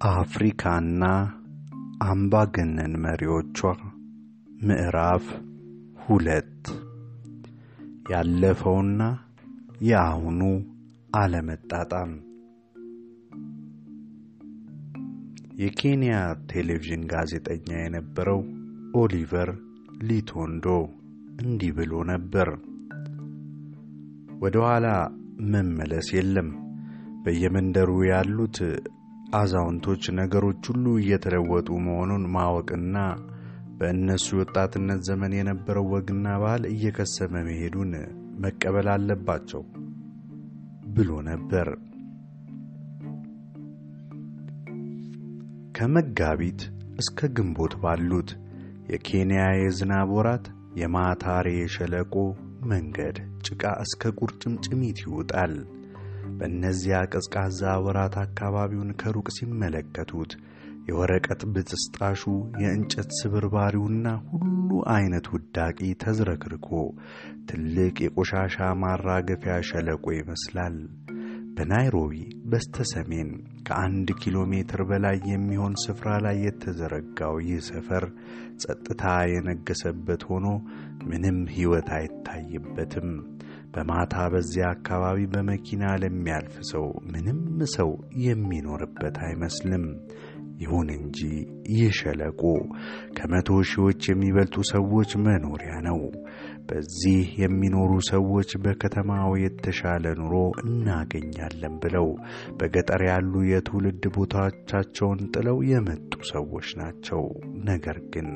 አፍሪካና አምባገነን መሪዎቿ ምዕራፍ ሁለት ያለፈውና የአሁኑ አለመጣጣም የኬንያ ቴሌቪዥን ጋዜጠኛ የነበረው ኦሊቨር ሊቶንዶ እንዲህ ብሎ ነበር። ወደ ኋላ መመለስ የለም። በየመንደሩ ያሉት አዛውንቶች ነገሮች ሁሉ እየተለወጡ መሆኑን ማወቅና በእነሱ የወጣትነት ዘመን የነበረው ወግና ባህል እየከሰመ መሄዱን መቀበል አለባቸው ብሎ ነበር። ከመጋቢት እስከ ግንቦት ባሉት የኬንያ የዝናብ ወራት የማታሬ ሸለቆ መንገድ ጭቃ እስከ ቁርጭምጭሚት ይውጣል። በእነዚያ ቀዝቃዛ ወራት አካባቢውን ከሩቅ ሲመለከቱት የወረቀት ብጥስጣሹ የእንጨት ስብርባሪውና ሁሉ አይነት ውዳቂ ተዝረክርኮ ትልቅ የቆሻሻ ማራገፊያ ሸለቆ ይመስላል። በናይሮቢ በስተ ሰሜን ከአንድ ኪሎ ሜትር በላይ የሚሆን ስፍራ ላይ የተዘረጋው ይህ ሰፈር ጸጥታ የነገሰበት ሆኖ ምንም ሕይወት አይታይበትም። በማታ በዚያ አካባቢ በመኪና ለሚያልፍ ሰው ምንም ሰው የሚኖርበት አይመስልም። ይሁን እንጂ ይህ ሸለቆ ከመቶ ሺዎች የሚበልጡ ሰዎች መኖሪያ ነው። በዚህ የሚኖሩ ሰዎች በከተማው የተሻለ ኑሮ እናገኛለን ብለው በገጠር ያሉ የትውልድ ቦታዎቻቸውን ጥለው የመጡ ሰዎች ናቸው። ነገር ግን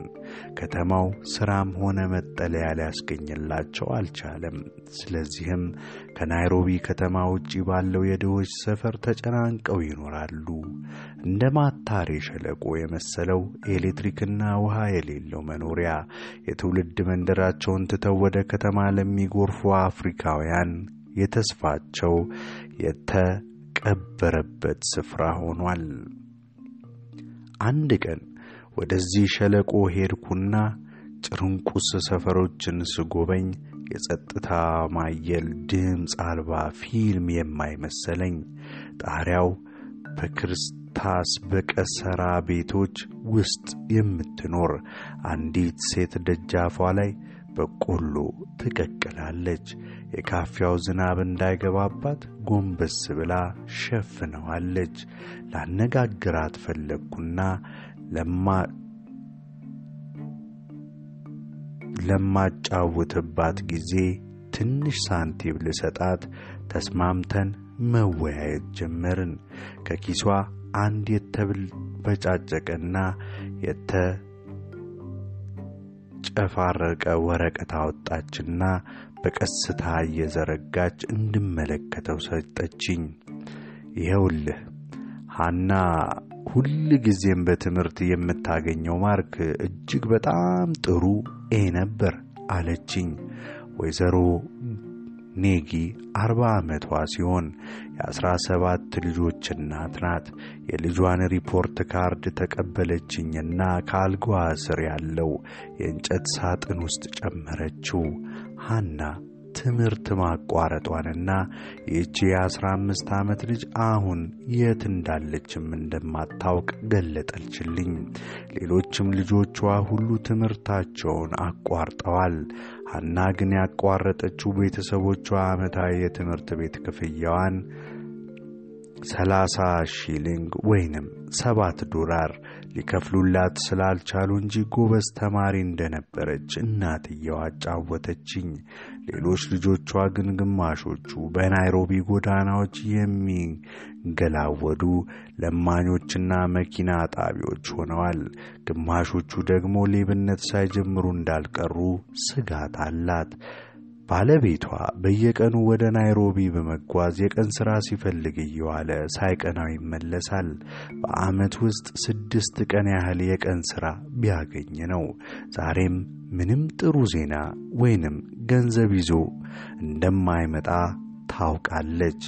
ከተማው ስራም ሆነ መጠለያ ሊያስገኝላቸው አልቻለም። ስለዚህም ከናይሮቢ ከተማ ውጪ ባለው የድሆች ሰፈር ተጨናንቀው ይኖራሉ። እንደ ማታሬ ሸለቆ የመሰለው ኤሌክትሪክና ውሃ የሌለው መኖሪያ የትውልድ መንደራቸውን ትተው ወደ ከተማ ለሚጎርፉ አፍሪካውያን የተስፋቸው የተቀበረበት ስፍራ ሆኗል። አንድ ቀን ወደዚህ ሸለቆ ሄድኩና ጭርንቁስ ሰፈሮችን ስጎበኝ የጸጥታ ማየል ድምፅ አልባ ፊልም የማይመሰለኝ ጣሪያው በክርስታስ በቀሰራ ቤቶች ውስጥ የምትኖር አንዲት ሴት ደጃፏ ላይ በቆሎ ትቀቅላለች። የካፊያው ዝናብ እንዳይገባባት ጎንበስ ብላ ሸፍነዋለች። ላነጋግራት ፈለግኩና ለማጫውትባት ጊዜ ትንሽ ሳንቲም ልሰጣት ተስማምተን መወያየት ጀመርን። ከኪሷ አንድ የተበጫጨቀና የተጨፋረቀ ወረቀት አወጣችና በቀስታ እየዘረጋች እንድመለከተው ሰጠችኝ። ይኸውልህ ሐና ሁል ጊዜም በትምህርት የምታገኘው mark እጅግ በጣም ጥሩ A ነበር አለችኝ። ወይዘሮ ኔጊ አርባ ዓመቷ ሲሆን የአስራ ሰባት ልጆች እናት ናት። የልጇን report card ተቀበለችኝና ከአልጋዋ ስር ያለው የእንጨት ሳጥን ውስጥ ጨመረችው። ሐና ትምህርት ማቋረጧንና ይህቺ የአስራ አምስት ዓመት ልጅ አሁን የት እንዳለችም እንደማታውቅ ገለጠችልኝ። ሌሎችም ልጆቿ ሁሉ ትምህርታቸውን አቋርጠዋል። ሐና ግን ያቋረጠችው ቤተሰቦቿ ዓመታዊ የትምህርት ቤት ክፍያዋን ሰላሳ ሺሊንግ ወይንም ሰባት ዶላር ሊከፍሉላት ስላልቻሉ እንጂ ጎበዝ ተማሪ እንደነበረች እናትየው አጫወተችኝ። ሌሎች ልጆቿ ግን ግማሾቹ በናይሮቢ ጎዳናዎች የሚንገላወዱ ለማኞችና መኪና ጣቢዎች ሆነዋል። ግማሾቹ ደግሞ ሌብነት ሳይጀምሩ እንዳልቀሩ ስጋት አላት። ባለቤቷ በየቀኑ ወደ ናይሮቢ በመጓዝ የቀን ሥራ ሲፈልግ እየዋለ ሳይቀናው ይመለሳል። በዓመት ውስጥ ስድስት ቀን ያህል የቀን ሥራ ቢያገኝ ነው። ዛሬም ምንም ጥሩ ዜና ወይንም ገንዘብ ይዞ እንደማይመጣ ታውቃለች።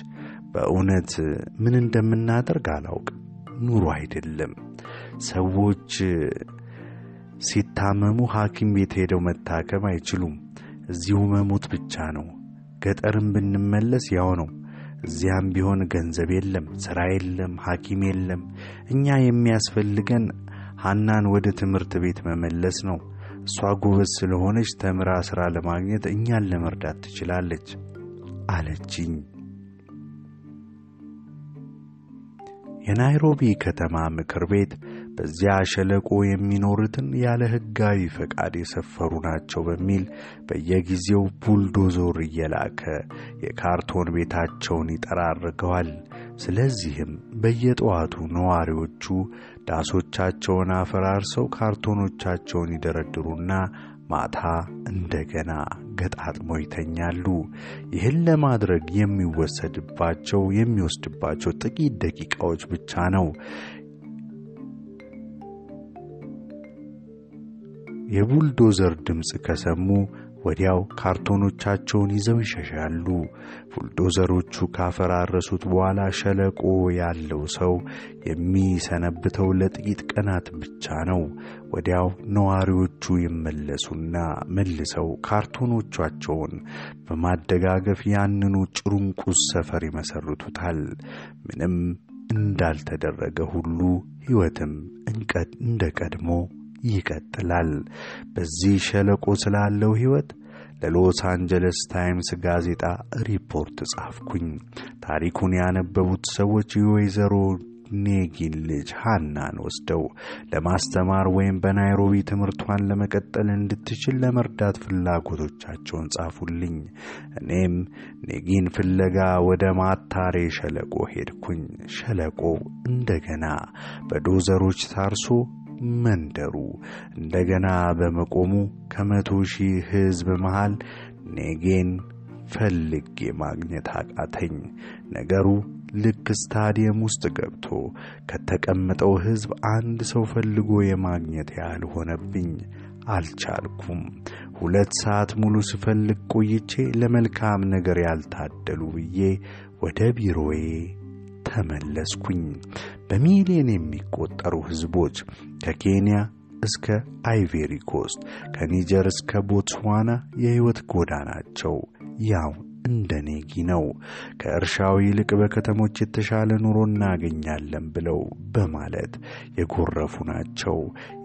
በእውነት ምን እንደምናደርግ አላውቅም። ኑሮ አይደለም። ሰዎች ሲታመሙ ሐኪም ቤት ሄደው መታከም አይችሉም። እዚሁ መሞት ብቻ ነው። ገጠርም ብንመለስ ያው ነው። እዚያም ቢሆን ገንዘብ የለም፣ ሥራ የለም፣ ሐኪም የለም። እኛ የሚያስፈልገን ሐናን ወደ ትምህርት ቤት መመለስ ነው። እሷ ጎበዝ ስለሆነች ተምራ ሥራ ለማግኘት እኛን ለመርዳት ትችላለች አለችኝ። የናይሮቢ ከተማ ምክር ቤት በዚያ ሸለቆ የሚኖሩትን ያለ ሕጋዊ ፈቃድ የሰፈሩ ናቸው በሚል በየጊዜው ቡልዶዞር እየላከ የካርቶን ቤታቸውን ይጠራርገዋል። ስለዚህም በየጠዋቱ ነዋሪዎቹ ዳሶቻቸውን አፈራርሰው ካርቶኖቻቸውን ይደረድሩና ማታ እንደገና ገጣጥመው ይተኛሉ። ይህን ለማድረግ የሚወሰድባቸው የሚወስድባቸው ጥቂት ደቂቃዎች ብቻ ነው። የቡልዶዘር ድምፅ ከሰሙ ወዲያው ካርቶኖቻቸውን ይዘው ይሸሻሉ። ቡልዶዘሮቹ ካፈራረሱት በኋላ ሸለቆ ያለው ሰው የሚሰነብተው ለጥቂት ቀናት ብቻ ነው። ወዲያው ነዋሪዎቹ ይመለሱና መልሰው ካርቶኖቻቸውን በማደጋገፍ ያንኑ ጭሩንቁስ ሰፈር ይመሰርቱታል። ምንም እንዳልተደረገ ሁሉ ሕይወትም እንደ ቀድሞ ይቀጥላል። በዚህ ሸለቆ ስላለው ሕይወት ለሎስ አንጀለስ ታይምስ ጋዜጣ ሪፖርት ጻፍኩኝ። ታሪኩን ያነበቡት ሰዎች የወይዘሮ ኔጊን ልጅ ሃናን ወስደው ለማስተማር ወይም በናይሮቢ ትምህርቷን ለመቀጠል እንድትችል ለመርዳት ፍላጎቶቻቸውን ጻፉልኝ። እኔም ኔጊን ፍለጋ ወደ ማታሬ ሸለቆ ሄድኩኝ። ሸለቆው እንደገና በዶዘሮች ታርሶ መንደሩ እንደገና በመቆሙ ከመቶ ሺህ ሕዝብ መሃል ኔጌን ፈልጌ ማግኘት አቃተኝ። ነገሩ ልክ ስታዲየም ውስጥ ገብቶ ከተቀመጠው ሕዝብ አንድ ሰው ፈልጎ የማግኘት ያህል ሆነብኝ። አልቻልኩም። ሁለት ሰዓት ሙሉ ስፈልግ ቆይቼ ለመልካም ነገር ያልታደሉ ብዬ ወደ ቢሮዬ ተመለስኩኝ። በሚሊዮን የሚቆጠሩ ሕዝቦች ከኬንያ እስከ አይቬሪ ኮስት ከኒጀር እስከ ቦትስዋና የሕይወት ጎዳናቸው ያው እንደ ኔጊ ነው። ከእርሻው ይልቅ በከተሞች የተሻለ ኑሮ እናገኛለን ብለው በማለት የጎረፉ ናቸው።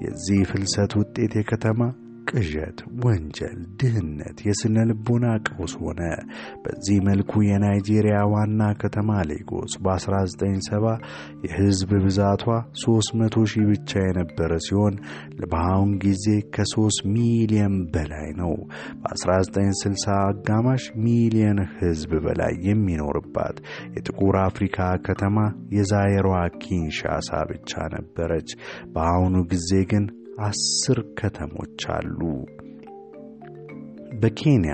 የዚህ ፍልሰት ውጤት የከተማ ቅዠት፣ ወንጀል፣ ድህነት፣ የስነ ልቦና ቀውስ ሆነ። በዚህ መልኩ የናይጄሪያ ዋና ከተማ ሌጎስ በ1970 የሕዝብ ብዛቷ 300 ሺህ ብቻ የነበረ ሲሆን በአሁን ጊዜ ከ3 ሚሊዮን በላይ ነው። በ1960 አጋማሽ ሚሊዮን ሕዝብ በላይ የሚኖርባት የጥቁር አፍሪካ ከተማ የዛየሯ ኪንሻሳ ብቻ ነበረች። በአሁኑ ጊዜ ግን አስር ከተሞች አሉ። በኬንያ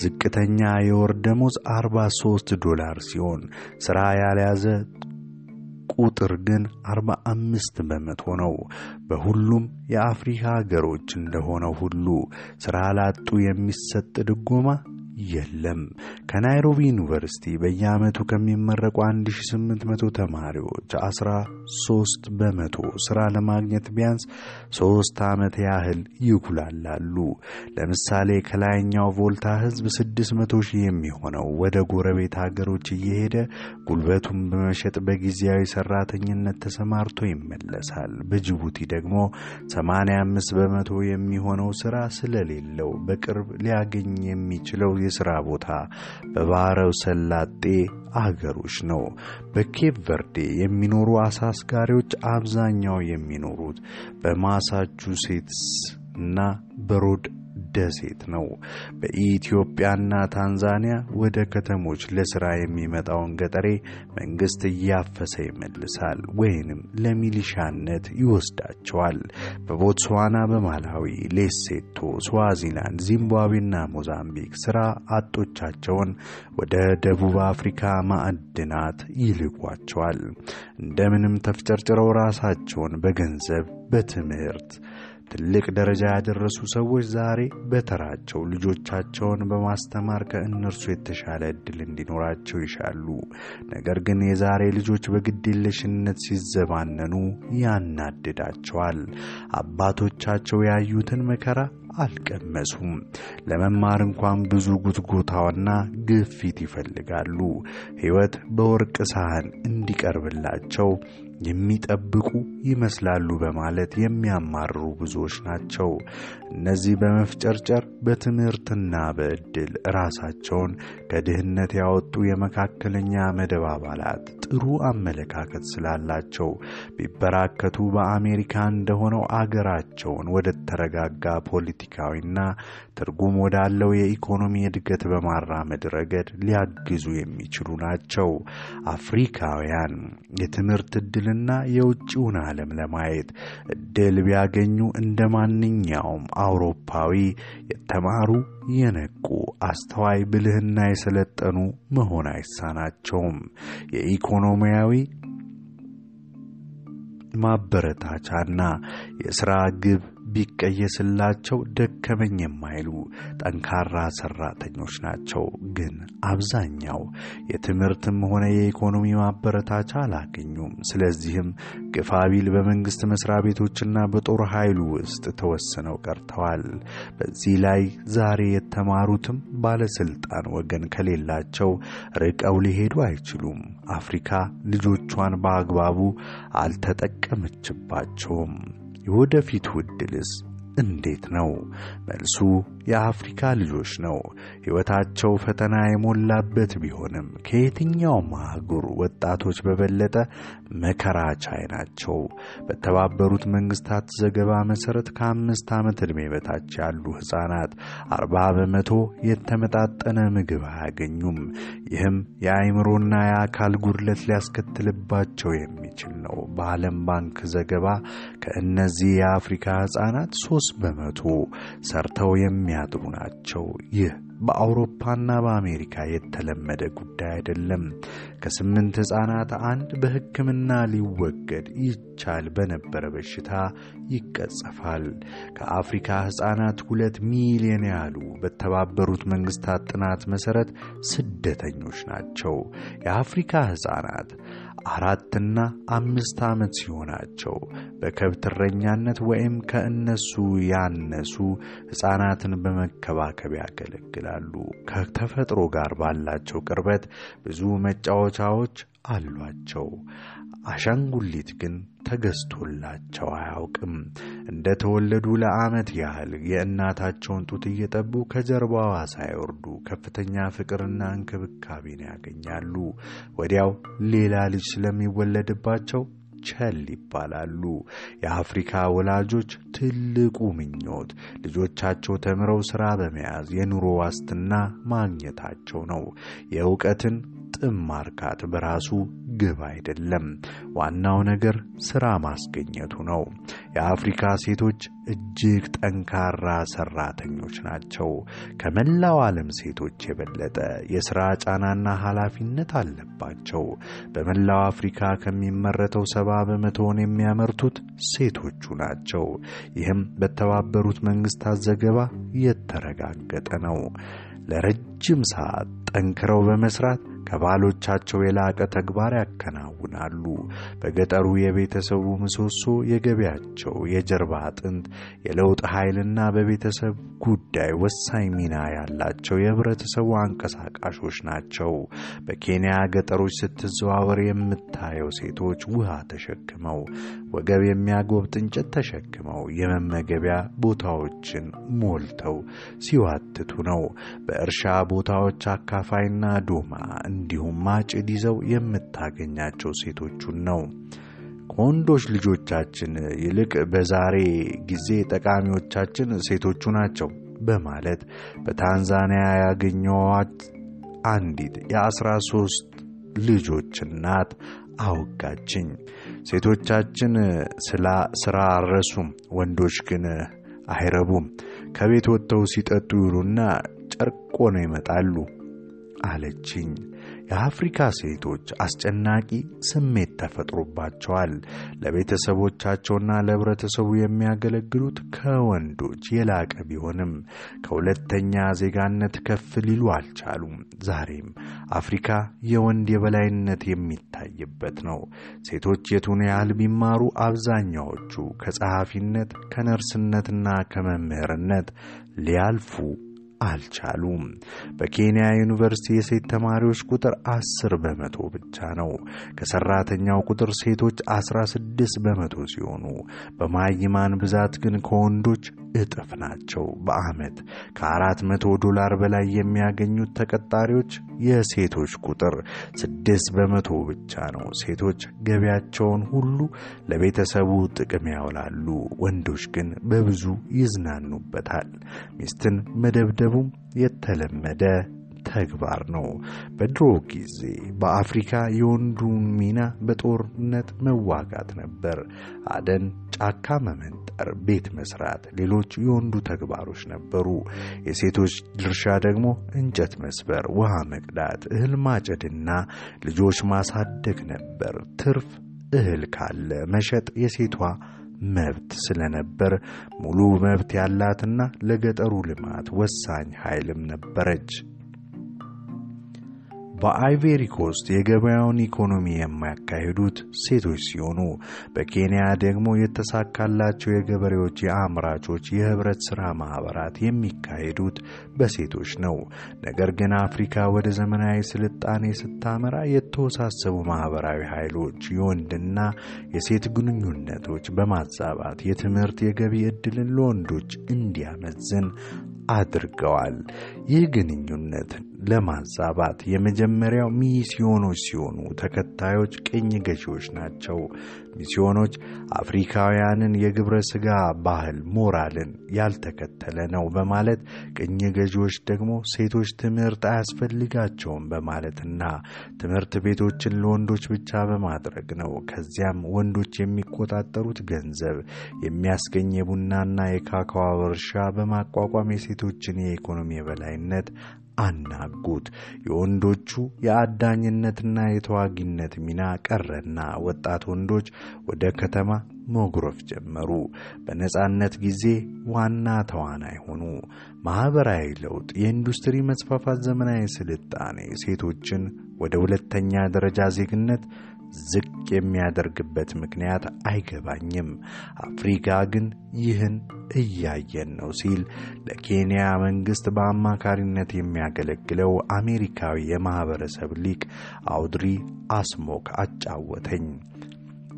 ዝቅተኛ የወር ደሞዝ 43 ዶላር ሲሆን ሥራ ያልያዘ ቁጥር ግን 45 በመቶ ነው። በሁሉም የአፍሪካ ሀገሮች እንደሆነው ሁሉ ሥራ ላጡ የሚሰጥ ድጎማ የለም። ከናይሮቢ ዩኒቨርሲቲ በየዓመቱ ከሚመረቁ 1800 ተማሪዎች 13 በመቶ ሥራ ለማግኘት ቢያንስ ሦስት ዓመት ያህል ይጉላላሉ። ለምሳሌ ከላይኛው ቮልታ ሕዝብ 600 ሺህ የሚሆነው ወደ ጎረቤት ሀገሮች እየሄደ ጉልበቱን በመሸጥ በጊዜያዊ ሠራተኝነት ተሰማርቶ ይመለሳል። በጅቡቲ ደግሞ 85 በመቶ የሚሆነው ሥራ ስለሌለው በቅርብ ሊያገኝ የሚችለው የሥራ ቦታ በባሕረ ሰላጤ አገሮች ነው። በኬፕ ቨርዴ የሚኖሩ አሳ አስጋሪዎች አብዛኛው የሚኖሩት በማሳቹሴትስ እና በሮድ ደሴት ነው። በኢትዮጵያና ታንዛኒያ ወደ ከተሞች ለሥራ የሚመጣውን ገጠሬ መንግሥት እያፈሰ ይመልሳል ወይንም ለሚሊሻነት ይወስዳቸዋል። በቦትስዋና፣ በማላዊ፣ ሌሴቶ፣ ስዋዚላንድ፣ ዚምባብዌና ሞዛምቢክ ሥራ አጦቻቸውን ወደ ደቡብ አፍሪካ ማዕድናት ይልኳቸዋል። እንደምንም ተፍጨርጭረው ራሳቸውን በገንዘብ በትምህርት ትልቅ ደረጃ ያደረሱ ሰዎች ዛሬ በተራቸው ልጆቻቸውን በማስተማር ከእነርሱ የተሻለ ዕድል እንዲኖራቸው ይሻሉ። ነገር ግን የዛሬ ልጆች በግዴለሽነት ሲዘባነኑ ያናድዳቸዋል። አባቶቻቸው ያዩትን መከራ አልቀመሱም። ለመማር እንኳን ብዙ ጉትጎታውና ግፊት ይፈልጋሉ። ሕይወት በወርቅ ሳህን እንዲቀርብላቸው የሚጠብቁ ይመስላሉ በማለት የሚያማርሩ ብዙዎች ናቸው። እነዚህ በመፍጨርጨር በትምህርትና በዕድል ራሳቸውን ከድህነት ያወጡ የመካከለኛ መደብ አባላት ጥሩ አመለካከት ስላላቸው ቢበራከቱ በአሜሪካ እንደሆነው አገራቸውን ወደ ተረጋጋ ፖለቲካዊና ትርጉም ወዳለው የኢኮኖሚ እድገት በማራመድ ረገድ ሊያግዙ የሚችሉ ናቸው። አፍሪካውያን የትምህርት ዕድልና የውጭውን ዓለም ለማየት ዕድል ቢያገኙ እንደ ማንኛውም አውሮፓዊ የተማሩ የነቁ አስተዋይ፣ ብልህና የሰለጠኑ መሆን አይሳናቸውም። የኢኮኖሚያዊ ማበረታቻና የሥራ ግብ ቢቀየስላቸው ደከመኝ የማይሉ ጠንካራ ሰራተኞች ናቸው። ግን አብዛኛው የትምህርትም ሆነ የኢኮኖሚ ማበረታቻ አላገኙም። ስለዚህም ግፋቢል በመንግስት መስሪያ ቤቶችና በጦር ኃይሉ ውስጥ ተወስነው ቀርተዋል። በዚህ ላይ ዛሬ የተማሩትም ባለስልጣን ወገን ከሌላቸው ርቀው ሊሄዱ አይችሉም። አፍሪካ ልጆቿን በአግባቡ አልተጠቀመችባቸውም። የወደፊቱ ዕድልስ እንዴት ነው? መልሱ የአፍሪካ ልጆች ነው። ሕይወታቸው ፈተና የሞላበት ቢሆንም ከየትኛውም አህጉር ወጣቶች በበለጠ መከራ ቻይ ናቸው። በተባበሩት መንግስታት ዘገባ መሠረት ከአምስት ዓመት ዕድሜ በታች ያሉ ሕፃናት አርባ በመቶ የተመጣጠነ ምግብ አያገኙም። ይህም የአእምሮና የአካል ጉድለት ሊያስከትልባቸው የሚችል ነው። በዓለም ባንክ ዘገባ ከእነዚህ የአፍሪካ ሕፃናት ሦስት በመቶ ሰርተው የሚያድሩ ናቸው። ይህ በአውሮፓና በአሜሪካ የተለመደ ጉዳይ አይደለም። ከስምንት ሕፃናት አንድ በሕክምና ሊወገድ ይቻል በነበረ በሽታ ይቀጸፋል። ከአፍሪካ ሕፃናት ሁለት ሚሊዮን ያህሉ በተባበሩት መንግስታት ጥናት መሠረት ስደተኞች ናቸው። የአፍሪካ ሕፃናት አራትና አምስት ዓመት ሲሆናቸው በከብት እረኛነት ወይም ከእነሱ ያነሱ ሕፃናትን በመከባከብ ያገለግላሉ። ከተፈጥሮ ጋር ባላቸው ቅርበት ብዙ መጫወቻዎች አሏቸው። አሻንጉሊት ግን ተገዝቶላቸው አያውቅም። እንደ ተወለዱ ለዓመት ያህል የእናታቸውን ጡት እየጠቡ ከጀርባዋ ሳይወርዱ ከፍተኛ ፍቅርና እንክብካቤን ያገኛሉ። ወዲያው ሌላ ልጅ ስለሚወለድባቸው ቸል ይባላሉ። የአፍሪካ ወላጆች ትልቁ ምኞት ልጆቻቸው ተምረው ሥራ በመያዝ የኑሮ ዋስትና ማግኘታቸው ነው። የእውቀትን ጥም ማርካት በራሱ ግብ አይደለም። ዋናው ነገር ሥራ ማስገኘቱ ነው። የአፍሪካ ሴቶች እጅግ ጠንካራ ሰራተኞች ናቸው። ከመላው ዓለም ሴቶች የበለጠ የሥራ ጫናና ኃላፊነት አለባቸው። በመላው አፍሪካ ከሚመረተው ሰባ በመቶውን የሚያመርቱት ሴቶቹ ናቸው። ይህም በተባበሩት መንግስታት ዘገባ የተረጋገጠ ነው። ለረጅም ሰዓት ጠንክረው በመስራት ከባሎቻቸው የላቀ ተግባር ያከናውናሉ። በገጠሩ የቤተሰቡ ምሰሶ፣ የገቢያቸው የጀርባ አጥንት፣ የለውጥ ኃይልና በቤተሰብ ጉዳይ ወሳኝ ሚና ያላቸው የህብረተሰቡ አንቀሳቃሾች ናቸው። በኬንያ ገጠሮች ስትዘዋወር የምታየው ሴቶች ውሃ ተሸክመው፣ ወገብ የሚያጎብጥ እንጨት ተሸክመው የመመገቢያ ቦታዎችን ሞልተው ሲዋትቱ ነው። በእርሻ ቦታዎች አካፋይና ዶማ እንዲሁም ማጭድ ይዘው የምታገኛቸው ሴቶቹን ነው። ከወንዶች ልጆቻችን ይልቅ በዛሬ ጊዜ ጠቃሚዎቻችን ሴቶቹ ናቸው በማለት በታንዛኒያ ያገኘኋት አንዲት የአስራ ሦስት ልጆች እናት አወጋችኝ። ሴቶቻችን ስራ አልረሱም፣ ወንዶች ግን አይረቡም። ከቤት ወጥተው ሲጠጡ ይሉና ጨርቆ ነው ይመጣሉ አለችኝ። የአፍሪካ ሴቶች አስጨናቂ ስሜት ተፈጥሮባቸዋል። ለቤተሰቦቻቸውና ለህብረተሰቡ የሚያገለግሉት ከወንዶች የላቀ ቢሆንም ከሁለተኛ ዜጋነት ከፍ ሊሉ አልቻሉም። ዛሬም አፍሪካ የወንድ የበላይነት የሚታይበት ነው። ሴቶች የቱን ያህል ቢማሩ አብዛኛዎቹ ከጸሐፊነት፣ ከነርስነትና ከመምህርነት ሊያልፉ አልቻሉም። በኬንያ ዩኒቨርሲቲ የሴት ተማሪዎች ቁጥር አስር በመቶ ብቻ ነው። ከሰራተኛው ቁጥር ሴቶች አስራ ስድስት በመቶ ሲሆኑ በማይማን ብዛት ግን ከወንዶች እጥፍ ናቸው። በዓመት ከአራት መቶ ዶላር በላይ የሚያገኙት ተቀጣሪዎች የሴቶች ቁጥር ስድስት በመቶ ብቻ ነው። ሴቶች ገቢያቸውን ሁሉ ለቤተሰቡ ጥቅም ያውላሉ። ወንዶች ግን በብዙ ይዝናኑበታል። ሚስትን መደብደቡም የተለመደ ተግባር ነው። በድሮ ጊዜ በአፍሪካ የወንዱን ሚና በጦርነት መዋጋት ነበር። አደን፣ ጫካ መመንጠር፣ ቤት መስራት ሌሎች የወንዱ ተግባሮች ነበሩ። የሴቶች ድርሻ ደግሞ እንጨት መስበር፣ ውሃ መቅዳት፣ እህል ማጨድና ልጆች ማሳደግ ነበር። ትርፍ እህል ካለ መሸጥ የሴቷ መብት ስለነበር ሙሉ መብት ያላትና ለገጠሩ ልማት ወሳኝ ኃይልም ነበረች። በአይቬሪ ኮስት የገበያውን ኢኮኖሚ የሚያካሂዱት ሴቶች ሲሆኑ በኬንያ ደግሞ የተሳካላቸው የገበሬዎች፣ የአምራቾች፣ የህብረት ሥራ ማኅበራት የሚካሄዱት በሴቶች ነው። ነገር ግን አፍሪካ ወደ ዘመናዊ ስልጣኔ ስታመራ የተወሳሰቡ ማኅበራዊ ኃይሎች የወንድና የሴት ግንኙነቶች በማዛባት የትምህርት የገቢ ዕድልን ለወንዶች እንዲያመዝን አድርገዋል። ይህ ግንኙነት ለማዛባት የመጀመሪያው ሚስዮኖች ሲሆኑ ተከታዮች ቅኝ ገዢዎች ናቸው። ሚስዮኖች አፍሪካውያንን የግብረ ሥጋ ባህል ሞራልን ያልተከተለ ነው በማለት ቅኝ ገዢዎች ደግሞ ሴቶች ትምህርት አያስፈልጋቸውም በማለትና ትምህርት ቤቶችን ለወንዶች ብቻ በማድረግ ነው። ከዚያም ወንዶች የሚቆጣጠሩት ገንዘብ የሚያስገኝ የቡናና የካካዋ እርሻ በማቋቋም የሴቶችን የኢኮኖሚ የበላይነት አናጉት። የወንዶቹ የአዳኝነትና የተዋጊነት ሚና ቀረና ወጣት ወንዶች ወደ ከተማ መጉረፍ ጀመሩ። በነጻነት ጊዜ ዋና ተዋናይ ሆኑ። ማኅበራዊ ለውጥ፣ የኢንዱስትሪ መስፋፋት፣ ዘመናዊ ስልጣኔ ሴቶችን ወደ ሁለተኛ ደረጃ ዜግነት ዝቅ የሚያደርግበት ምክንያት አይገባኝም። አፍሪካ ግን ይህን እያየን ነው ሲል ለኬንያ መንግሥት በአማካሪነት የሚያገለግለው አሜሪካዊ የማኅበረሰብ ሊቅ አውድሪ አስሞክ አጫወተኝ።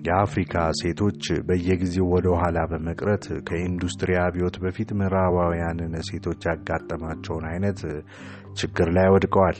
የአፍሪካ ሴቶች በየጊዜው ወደ ኋላ በመቅረት ከኢንዱስትሪ አብዮት በፊት ምዕራባውያንን ሴቶች ያጋጠማቸውን አይነት ችግር ላይ ወድቀዋል።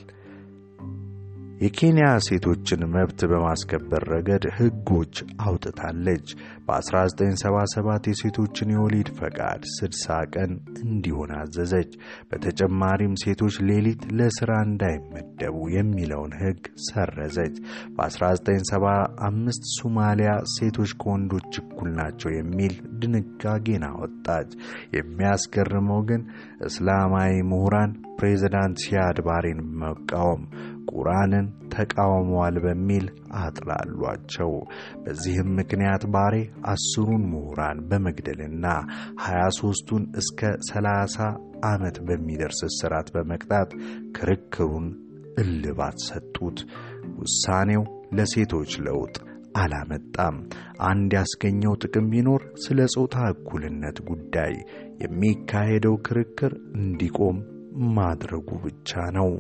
የኬንያ ሴቶችን መብት በማስከበር ረገድ ሕጎች አውጥታለች። በ1977 የሴቶችን የወሊድ ፈቃድ 60 ቀን እንዲሆን አዘዘች። በተጨማሪም ሴቶች ሌሊት ለሥራ እንዳይመደቡ የሚለውን ሕግ ሰረዘች። በ1975 ሶማሊያ ሴቶች ከወንዶች እኩል ናቸው የሚል ድንጋጌን አወጣች። የሚያስገርመው ግን እስላማዊ ምሁራን ፕሬዚዳንት ሲያድ ባሬን በመቃወም ቁርአንን ተቃውመዋል በሚል አጥላሏቸው። በዚህም ምክንያት ባሬ አስሩን ምሁራን በመግደልና ሀያ ሦስቱን እስከ ሰላሳ ዓመት በሚደርስ እስራት በመቅጣት ክርክሩን እልባት ሰጡት። ውሳኔው ለሴቶች ለውጥ አላመጣም። አንድ ያስገኘው ጥቅም ቢኖር ስለ ጾታ እኩልነት ጉዳይ የሚካሄደው ክርክር እንዲቆም ማድረጉ ብቻ ነው።